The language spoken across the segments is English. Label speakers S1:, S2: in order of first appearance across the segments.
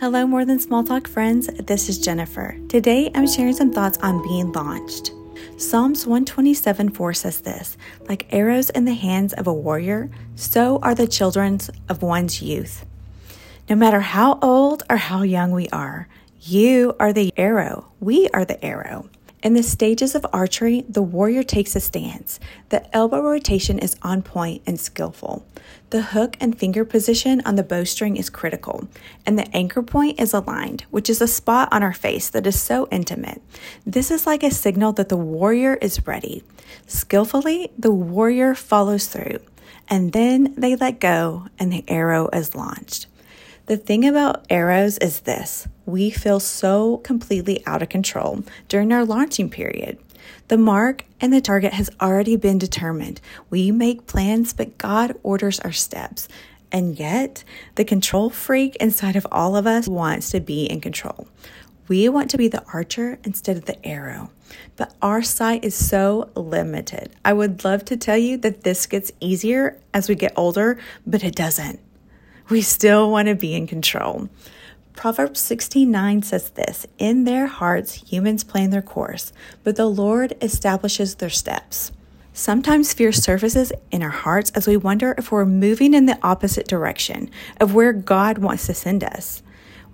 S1: Hello, More Than Small Talk friends. This is Jennifer. Today I'm sharing some thoughts on being launched. Psalms 127 4 says this Like arrows in the hands of a warrior, so are the children of one's youth. No matter how old or how young we are, you are the arrow. We are the arrow. In the stages of archery, the warrior takes a stance. The elbow rotation is on point and skillful. The hook and finger position on the bowstring is critical, and the anchor point is aligned, which is a spot on our face that is so intimate. This is like a signal that the warrior is ready. Skillfully, the warrior follows through, and then they let go, and the arrow is launched. The thing about arrows is this we feel so completely out of control during our launching period. The mark and the target has already been determined. We make plans, but God orders our steps. And yet, the control freak inside of all of us wants to be in control. We want to be the archer instead of the arrow, but our sight is so limited. I would love to tell you that this gets easier as we get older, but it doesn't we still want to be in control. Proverbs 69 says this In their hearts, humans plan their course, but the Lord establishes their steps. Sometimes fear surfaces in our hearts as we wonder if we're moving in the opposite direction of where God wants to send us.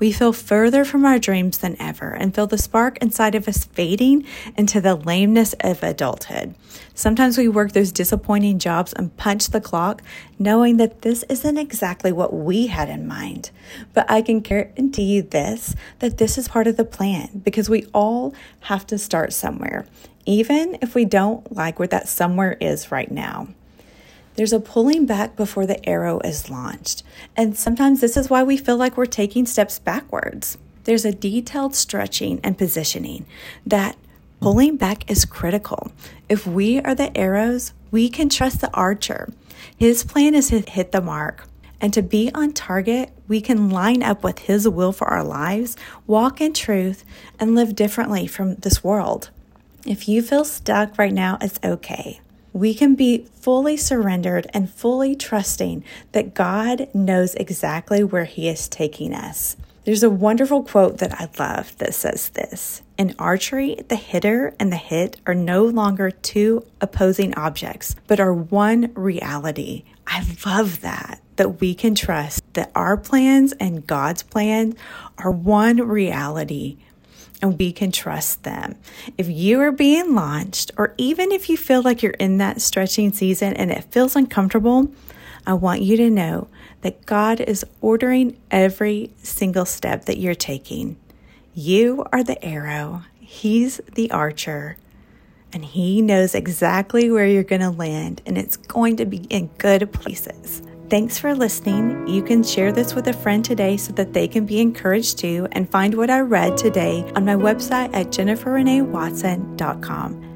S1: We feel further from our dreams than ever and feel the spark inside of us fading into the lameness of adulthood. Sometimes we work those disappointing jobs and punch the clock, knowing that this isn't exactly what we had in mind. But I can guarantee you this that this is part of the plan because we all have to start somewhere, even if we don't like where that somewhere is right now. There's a pulling back before the arrow is launched. And sometimes this is why we feel like we're taking steps backwards. There's a detailed stretching and positioning that pulling back is critical. If we are the arrows, we can trust the archer. His plan is to hit the mark. And to be on target, we can line up with His will for our lives, walk in truth, and live differently from this world. If you feel stuck right now, it's okay we can be fully surrendered and fully trusting that God knows exactly where He is taking us. There's a wonderful quote that I love that says this In archery, the hitter and the hit are no longer two opposing objects, but are one reality. I love that, that we can trust that our plans and God's plans are one reality and we can trust them. If you are being launched, or even if you feel like you're in that stretching season and it feels uncomfortable, I want you to know that God is ordering every single step that you're taking. You are the arrow, He's the archer, and He knows exactly where you're going to land, and it's going to be in good places. Thanks for listening. You can share this with a friend today so that they can be encouraged too and find what I read today on my website at jenniferreneewatson.com.